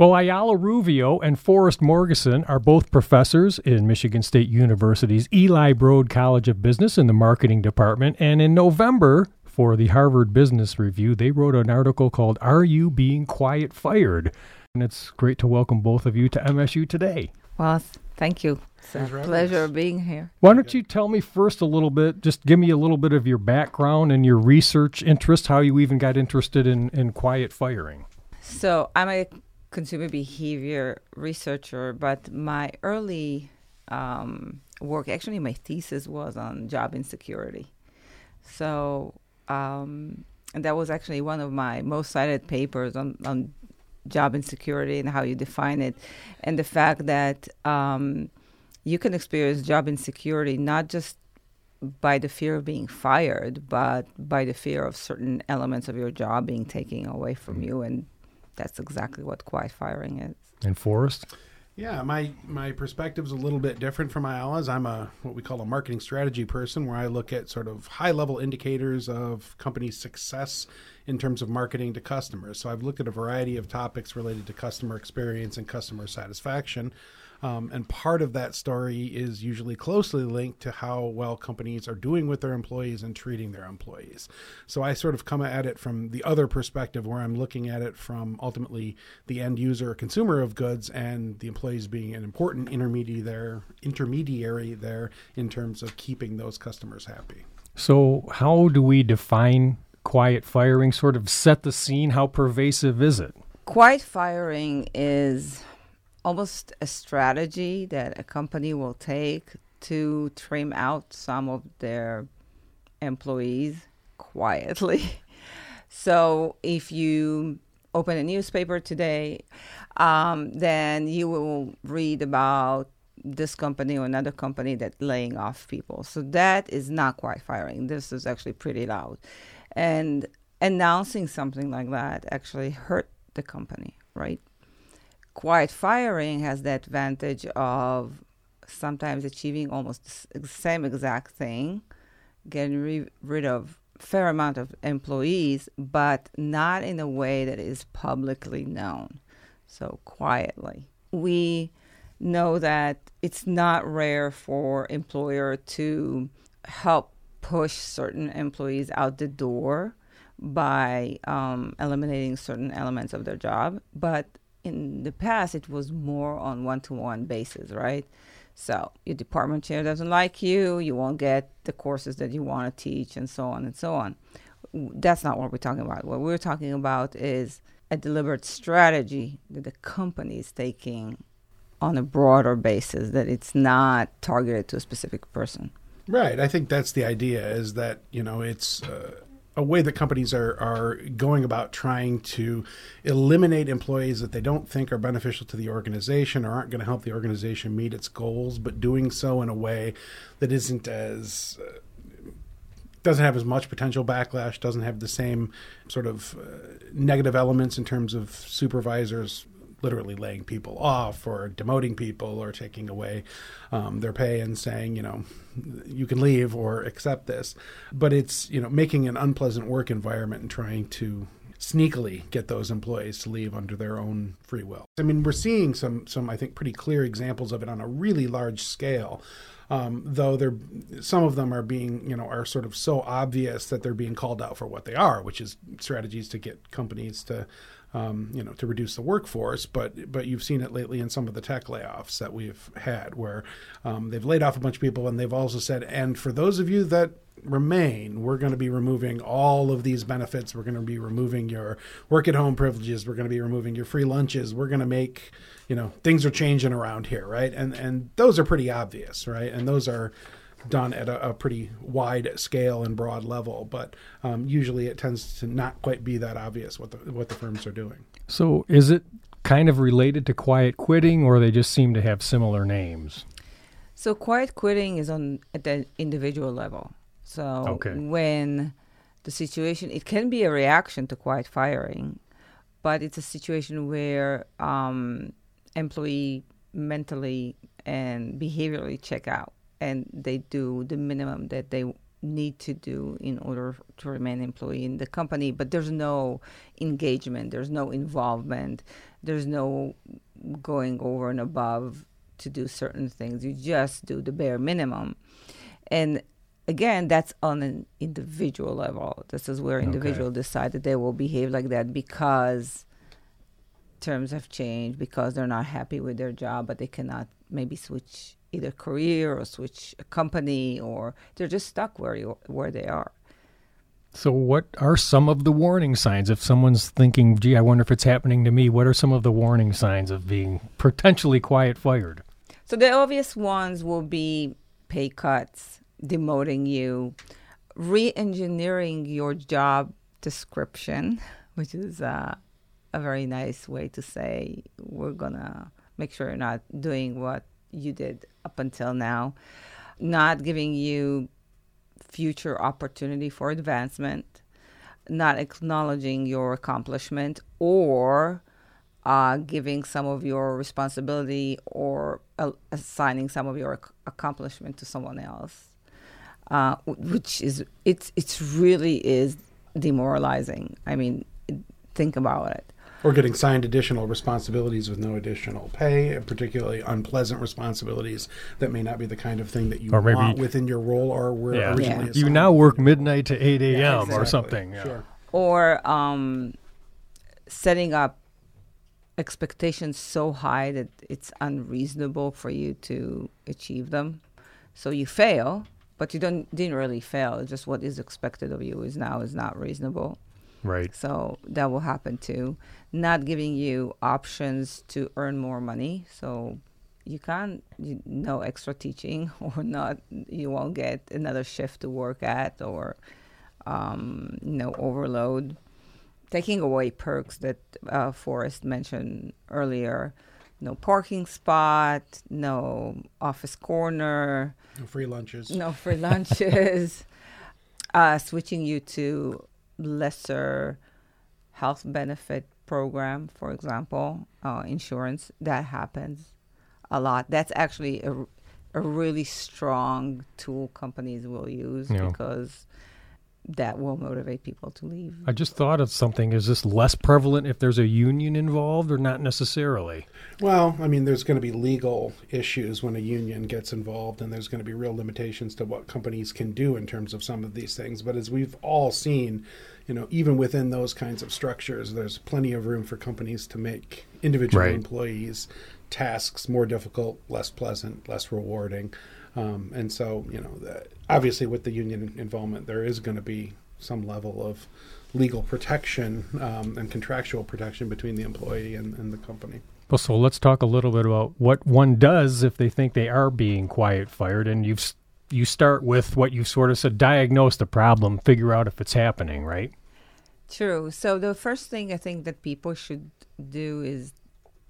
Well, Ayala Ruvio and Forrest Morgeson are both professors in Michigan State University's Eli Broad College of Business in the marketing department. And in November, for the Harvard Business Review, they wrote an article called Are You Being Quiet Fired? And it's great to welcome both of you to MSU today. Well, thank you. It's a pleasure being here. Why don't you tell me first a little bit, just give me a little bit of your background and your research interest, how you even got interested in, in quiet firing? So, I'm a consumer behavior researcher, but my early um, work, actually, my thesis was on job insecurity. So, um, and that was actually one of my most cited papers on, on job insecurity and how you define it, and the fact that um, you can experience job insecurity not just by the fear of being fired, but by the fear of certain elements of your job being taken away from mm-hmm. you and that's exactly what quiet firing is. And Forrest? Yeah, my my perspective is a little bit different from Ayala's. I'm a what we call a marketing strategy person, where I look at sort of high level indicators of company success in terms of marketing to customers. So I've looked at a variety of topics related to customer experience and customer satisfaction. Um, and part of that story is usually closely linked to how well companies are doing with their employees and treating their employees. So I sort of come at it from the other perspective where I'm looking at it from ultimately the end user, consumer of goods, and the employees being an important intermediary there, intermediary there in terms of keeping those customers happy. So, how do we define quiet firing? Sort of set the scene. How pervasive is it? Quiet firing is almost a strategy that a company will take to trim out some of their employees quietly. so if you open a newspaper today, um, then you will read about this company or another company that laying off people. So that is not quite firing. This is actually pretty loud. And announcing something like that actually hurt the company, right? Quiet firing has the advantage of sometimes achieving almost the same exact thing, getting re- rid of fair amount of employees, but not in a way that is publicly known. So quietly. We know that it's not rare for employer to help push certain employees out the door by um, eliminating certain elements of their job, but in the past it was more on one-to-one basis right? So your department chair doesn't like you you won't get the courses that you want to teach and so on and so on. That's not what we're talking about. What we're talking about is a deliberate strategy that the company is taking on a broader basis that it's not targeted to a specific person. Right. I think that's the idea is that you know it's uh, a way that companies are, are going about trying to eliminate employees that they don't think are beneficial to the organization or aren't going to help the organization meet its goals, but doing so in a way that isn't as uh, doesn't have as much potential backlash, doesn't have the same sort of uh, negative elements in terms of supervisors literally laying people off or demoting people or taking away um, their pay and saying, you know, you can leave or accept this. But it's, you know, making an unpleasant work environment and trying to sneakily get those employees to leave under their own free will. I mean, we're seeing some, some I think, pretty clear examples of it on a really large scale. Um, though they're some of them are being you know are sort of so obvious that they're being called out for what they are, which is strategies to get companies to um, you know, to reduce the workforce. But but you've seen it lately in some of the tech layoffs that we've had, where um, they've laid off a bunch of people, and they've also said, and for those of you that remain, we're going to be removing all of these benefits. We're going to be removing your work at home privileges. We're going to be removing your free lunches. We're going to make, you know, things are changing around here, right? And and those are pretty obvious, right? And those are done at a, a, pretty wide scale and broad level, but um, usually it tends to not quite be that obvious what the what the firms are doing. So, is it kind of related to quiet quitting, or they just seem to have similar names? So, quiet quitting is on at the individual level. So, okay. when the situation, it can be a reaction to quiet firing, but it's a situation where um, employee mentally and behaviorally check out and they do the minimum that they need to do in order to remain employee in the company but there's no engagement there's no involvement there's no going over and above to do certain things you just do the bare minimum and again that's on an individual level this is where individual okay. decide that they will behave like that because terms have changed because they're not happy with their job but they cannot maybe switch either career or switch a company or they're just stuck where you where they are. So what are some of the warning signs if someone's thinking, "Gee, I wonder if it's happening to me." What are some of the warning signs of being potentially quiet fired? So the obvious ones will be pay cuts, demoting you, re-engineering your job description, which is uh, a very nice way to say we're gonna make sure you're not doing what you did up until now, not giving you future opportunity for advancement, not acknowledging your accomplishment, or uh, giving some of your responsibility or uh, assigning some of your ac- accomplishment to someone else, uh, which is it's it's really is demoralizing. I mean, think about it or getting signed additional responsibilities with no additional pay, particularly unpleasant responsibilities that may not be the kind of thing that you or maybe, want within your role or were yeah. originally yeah. You now work midnight to 8 a.m. Yeah, exactly. or something. Yeah. Sure. Or um, setting up expectations so high that it's unreasonable for you to achieve them. So you fail, but you don't didn't really fail. It's just what is expected of you is now is not reasonable. Right. So that will happen too. Not giving you options to earn more money. So you can't, you, no extra teaching or not, you won't get another shift to work at or um, no overload. Taking away perks that uh, Forrest mentioned earlier. No parking spot, no office corner, no free lunches, no free lunches. uh, switching you to lesser health benefit program, for example, uh, insurance, that happens a lot. That's actually a, a really strong tool companies will use yeah. because that will motivate people to leave. I just thought of something. Is this less prevalent if there's a union involved or not necessarily? Well, I mean, there's going to be legal issues when a union gets involved, and there's going to be real limitations to what companies can do in terms of some of these things. But as we've all seen, you know, even within those kinds of structures, there's plenty of room for companies to make individual right. employees tasks more difficult, less pleasant, less rewarding. Um, and so, you know, the, obviously with the union involvement, there is going to be some level of legal protection um, and contractual protection between the employee and, and the company. Well, so let's talk a little bit about what one does if they think they are being quiet fired, and you've you start with what you sort of said: diagnose the problem, figure out if it's happening, right? True. So the first thing I think that people should do is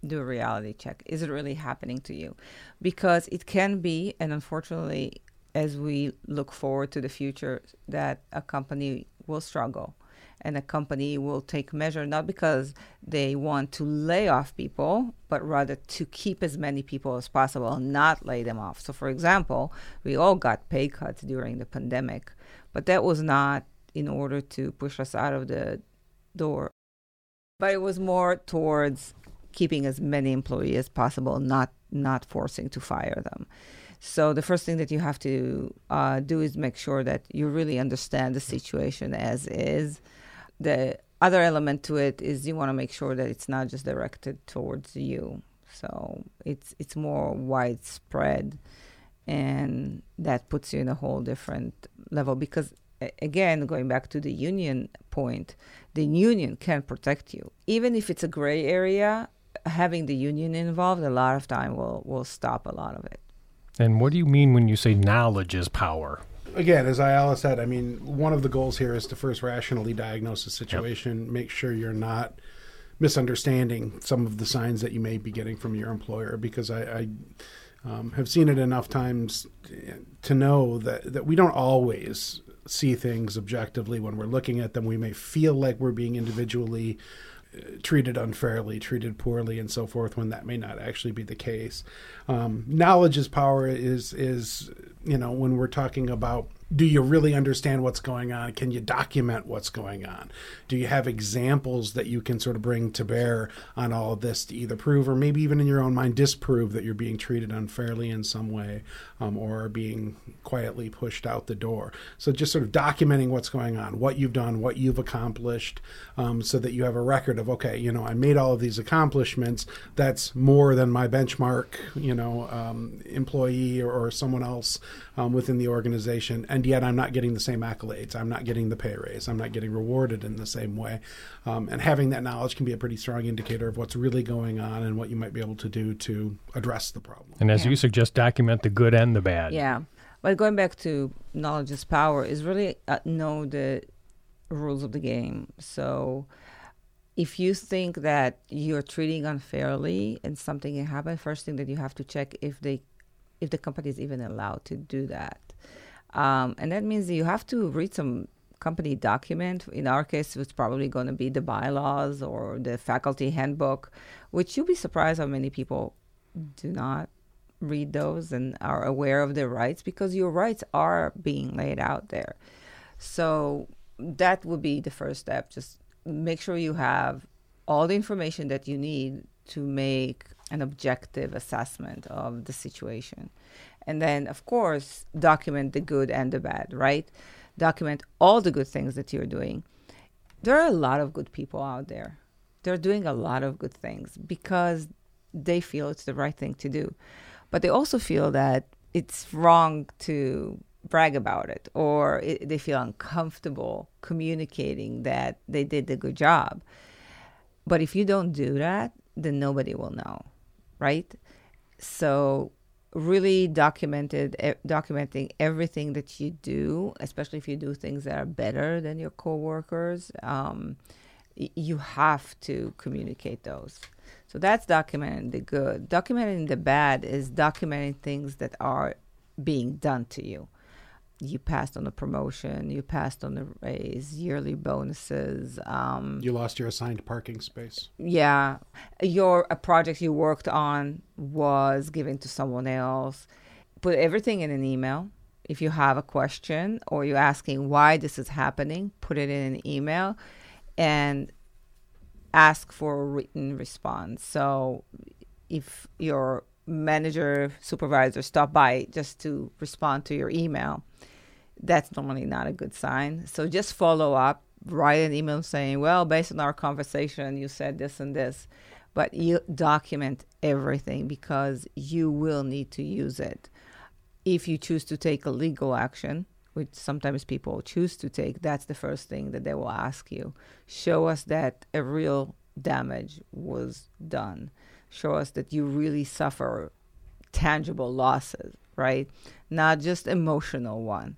do a reality check. Is it really happening to you? Because it can be, and unfortunately, as we look forward to the future, that a company will struggle and a company will take measure not because they want to lay off people, but rather to keep as many people as possible and not lay them off. So, for example, we all got pay cuts during the pandemic, but that was not in order to push us out of the door, but it was more towards keeping as many employees as possible, not not forcing to fire them. So the first thing that you have to uh, do is make sure that you really understand the situation as is. The other element to it is you want to make sure that it's not just directed towards you. So it's it's more widespread, and that puts you in a whole different level because again, going back to the union point, the union can protect you. Even if it's a gray area, having the union involved a lot of time will will stop a lot of it. And what do you mean when you say knowledge is power? Again, as Ayala said, I mean, one of the goals here is to first rationally diagnose the situation, yep. make sure you're not misunderstanding some of the signs that you may be getting from your employer, because I, I um, have seen it enough times to know that, that we don't always see things objectively when we're looking at them. We may feel like we're being individually treated unfairly, treated poorly, and so forth, when that may not actually be the case. Um, knowledge is power is is you know when we're talking about do you really understand what's going on? Can you document what's going on? Do you have examples that you can sort of bring to bear on all of this to either prove or maybe even in your own mind disprove that you're being treated unfairly in some way um, or being quietly pushed out the door? So just sort of documenting what's going on, what you've done, what you've accomplished, um, so that you have a record of, okay, you know, I made all of these accomplishments. That's more than my benchmark, you know, um, employee or, or, someone else um, within the organization. And and yet I'm not getting the same accolades. I'm not getting the pay raise. I'm not getting rewarded in the same way. Um, and having that knowledge can be a pretty strong indicator of what's really going on and what you might be able to do to address the problem. And as yeah. you suggest, document the good and the bad. Yeah. But going back to knowledge is power is really uh, know the rules of the game. So if you think that you're treating unfairly and something can happen, first thing that you have to check if they if the company is even allowed to do that. Um, and that means you have to read some company document. In our case, it's probably going to be the bylaws or the faculty handbook, which you'll be surprised how many people do not read those and are aware of their rights because your rights are being laid out there. So that would be the first step. Just make sure you have all the information that you need to make an objective assessment of the situation. And then, of course, document the good and the bad, right? Document all the good things that you're doing. There are a lot of good people out there. They're doing a lot of good things because they feel it's the right thing to do. But they also feel that it's wrong to brag about it or it, they feel uncomfortable communicating that they did a good job. But if you don't do that, then nobody will know, right? So really documented e- documenting everything that you do especially if you do things that are better than your coworkers um, y- you have to communicate those. So that's documenting the good. Documenting the bad is documenting things that are being done to you you passed on a promotion, you passed on the raise, yearly bonuses. Um, you lost your assigned parking space. Yeah, your a project you worked on was given to someone else. Put everything in an email. If you have a question or you're asking why this is happening, put it in an email, and ask for a written response. So, if your manager supervisor stop by just to respond to your email that's normally not a good sign. So just follow up, write an email saying, well, based on our conversation, you said this and this. But you document everything because you will need to use it. If you choose to take a legal action, which sometimes people choose to take, that's the first thing that they will ask you. Show us that a real damage was done. Show us that you really suffer tangible losses, right? Not just emotional one.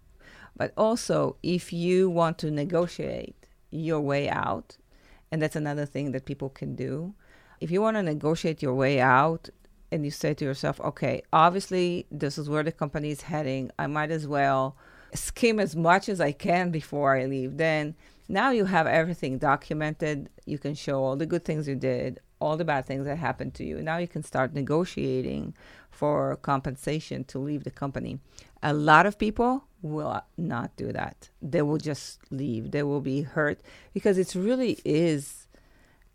But also, if you want to negotiate your way out, and that's another thing that people can do, if you want to negotiate your way out and you say to yourself, okay, obviously, this is where the company is heading, I might as well skim as much as I can before I leave, then now you have everything documented. You can show all the good things you did, all the bad things that happened to you. Now you can start negotiating for compensation to leave the company. A lot of people will not do that. They will just leave. They will be hurt because it really is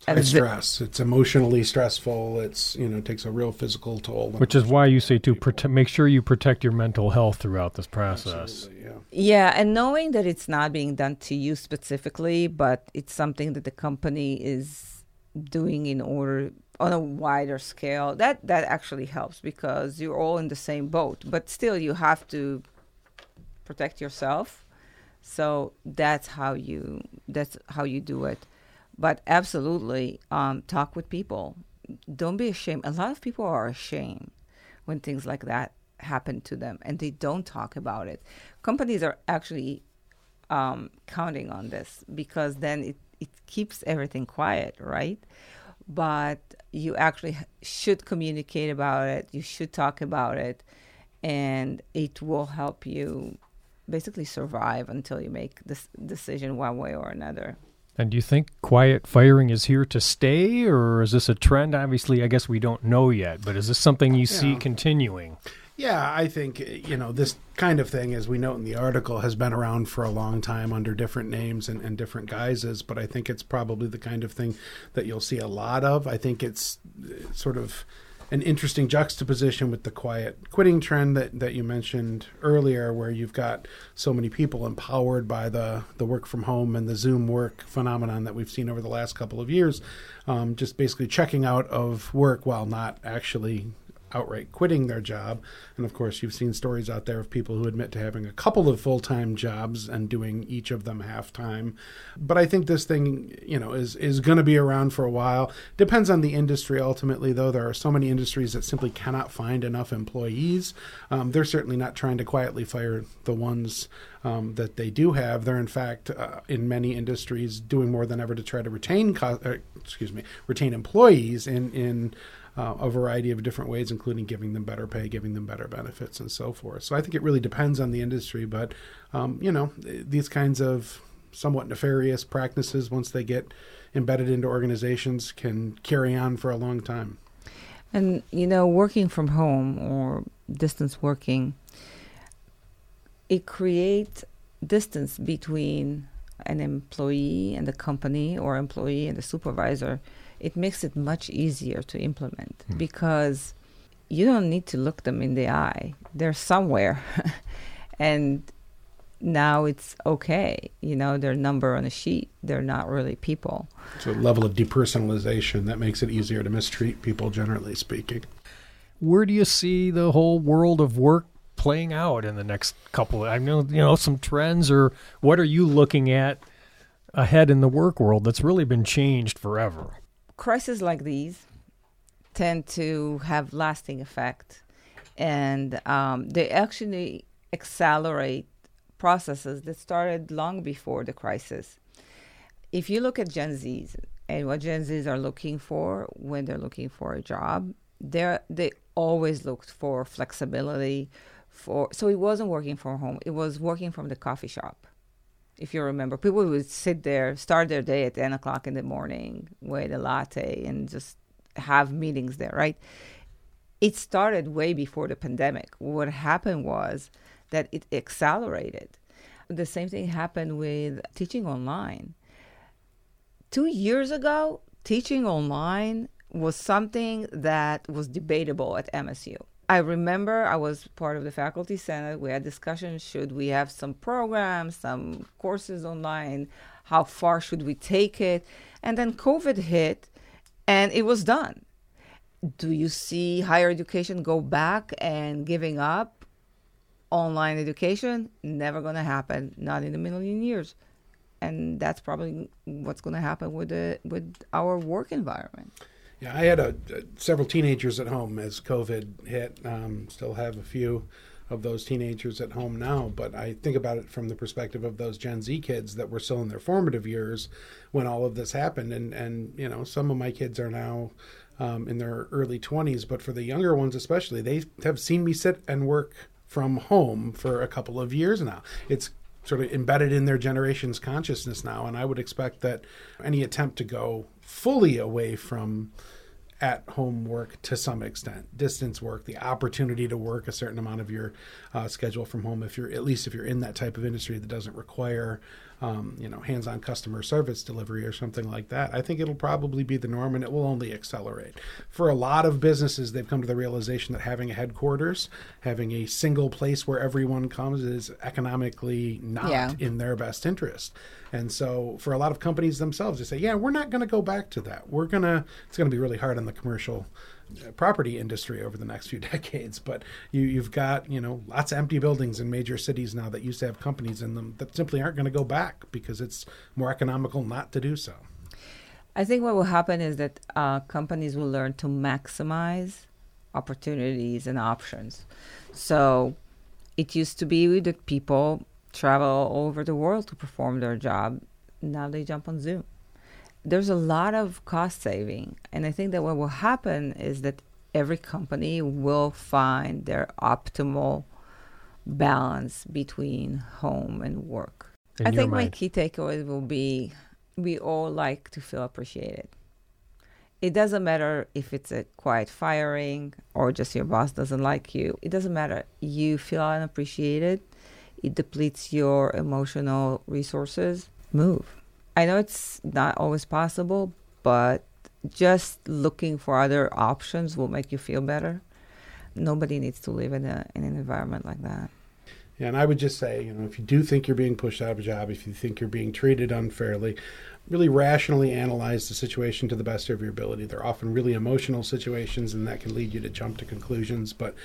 high stress. It's emotionally stressful. It's you know takes a real physical toll. Which is why you say to prote- make sure you protect your mental health throughout this process. Yeah. yeah, and knowing that it's not being done to you specifically, but it's something that the company is doing in order on a wider scale. That that actually helps because you're all in the same boat. But still, you have to protect yourself. So that's how you that's how you do it. But absolutely, um, talk with people. Don't be ashamed. A lot of people are ashamed when things like that happen to them, and they don't talk about it. Companies are actually um, counting on this because then it it keeps everything quiet, right? But you actually should communicate about it. You should talk about it, and it will help you basically survive until you make this decision one way or another. And do you think quiet firing is here to stay, or is this a trend? Obviously, I guess we don't know yet, but is this something you yeah. see continuing? Yeah, I think you know this kind of thing, as we note in the article, has been around for a long time under different names and, and, different guises. But I think it's probably the kind of thing that you'll see a lot of. I think it's uh, sort of an interesting juxtaposition with the quiet quitting trend that, that you mentioned earlier, where you've got so many people empowered by the, the work from home and the Zoom work phenomenon that we've seen over the last couple of years, um, just basically checking out of work while not actually outright quitting their job. And of course, you've seen stories out there of people who admit to having a couple of full time jobs and doing each of them half time. But I think this thing, you know, is is going to be around for a while. Depends on the industry. Ultimately, though, there are so many industries that simply cannot find enough employees. Um, they're certainly not trying to quietly fire the ones um, that they do have. They're in fact, uh, in many industries, doing more than ever to try to retain, co- uh, excuse me, retain employees in in uh, a variety of different ways, including giving them better pay, giving them better benefits, and so forth. So I think it really depends on the industry, but um, you know these kinds of somewhat nefarious practices, once they get embedded into organizations, can carry on for a long time. And you know, working from home or distance working, it creates distance between an employee and the company or employee and the supervisor it makes it much easier to implement mm. because you don't need to look them in the eye. They're somewhere. and now it's okay. You know, their number on a sheet. They're not really people. So, a level of depersonalization that makes it easier to mistreat people, generally speaking. Where do you see the whole world of work playing out in the next couple? Of, I know, you know, some trends, or what are you looking at ahead in the work world that's really been changed forever? Crises like these tend to have lasting effect, and um, they actually accelerate processes that started long before the crisis. If you look at Gen Zs and what Gen Zs are looking for when they're looking for a job, they they always looked for flexibility. For so it wasn't working from home; it was working from the coffee shop if you remember, people would sit there, start their day at 10 o'clock in the morning with a latte and just have meetings there, right? It started way before the pandemic. What happened was that it accelerated. The same thing happened with teaching online. Two years ago, teaching online was something that was debatable at MSU. I remember I was part of the faculty senate. We had discussions: should we have some programs, some courses online? How far should we take it? And then COVID hit, and it was done. Do you see higher education go back and giving up online education? Never going to happen. Not in a million years. And that's probably what's going to happen with the with our work environment. Yeah, I had a, a, several teenagers at home as COVID hit. Um, still have a few of those teenagers at home now, but I think about it from the perspective of those Gen Z kids that were still in their formative years when all of this happened. And and you know, some of my kids are now um, in their early twenties, but for the younger ones especially, they have seen me sit and work from home for a couple of years now. It's sort of embedded in their generation's consciousness now, and I would expect that any attempt to go fully away from at home work to some extent. Distance work the opportunity to work a certain amount of your uh, schedule from home if you're at least if you're in that type of industry that doesn't require um, you know, hands-on customer service delivery or something like that. I think it'll probably be the norm, and it will only accelerate. For a lot of businesses, they've come to the realization that having a headquarters, having a single place where everyone comes, is economically not yeah. in their best interest. And so, for a lot of companies themselves, they say, "Yeah, we're not going to go back to that. We're gonna. It's going to be really hard on the commercial." Property industry over the next few decades. But you, you've got you know lots of empty buildings in major cities now that used to have companies in them that simply aren't going to go back because it's more economical not to do so. I think what will happen is that uh, companies will learn to maximize opportunities and options. So it used to be that people travel all over the world to perform their job. Now they jump on Zoom there's a lot of cost saving. And I think that what will happen is that every company will find their optimal balance between home and work. In I think mind. my key takeaway will be we all like to feel appreciated. it doesn't matter if it's a quiet firing or just your boss doesn't like you. It doesn't matter. You feel unappreciated. It depletes your emotional resources. Move. I know it's not always possible, but just looking for other options will make you feel better. Nobody needs to live in, a, in an environment like that. Yeah, and I would just say, you know, if you do think you're being pushed out of a job, if you think you're being treated unfairly, really rationally analyze the situation to the best of your ability. They're often really emotional situations, and that can lead you to jump to conclusions. But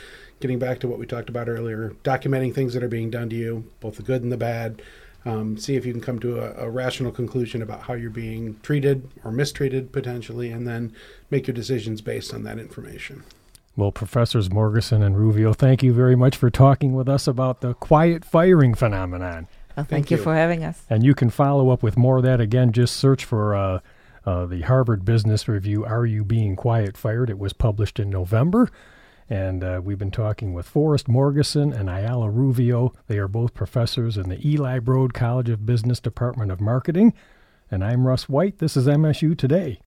getting back to what we talked about earlier, documenting things that are being done to you, both the good and the bad. Um, see if you can come to a, a rational conclusion about how you're being treated or mistreated potentially, and then make your decisions based on that information. Well, Professors Morgeson and Ruvio, thank you very much for talking with us about the quiet firing phenomenon. Well, thank, thank you. you. for having us. And you can follow up with more of that. Again, just search for uh, uh, the Harvard Business Review Are You Being Quiet Fired? It was published in November. And uh, we've been talking with Forrest Morgeson and Ayala Ruvio. They are both professors in the Eli Broad College of Business Department of Marketing. And I'm Russ White. This is MSU Today.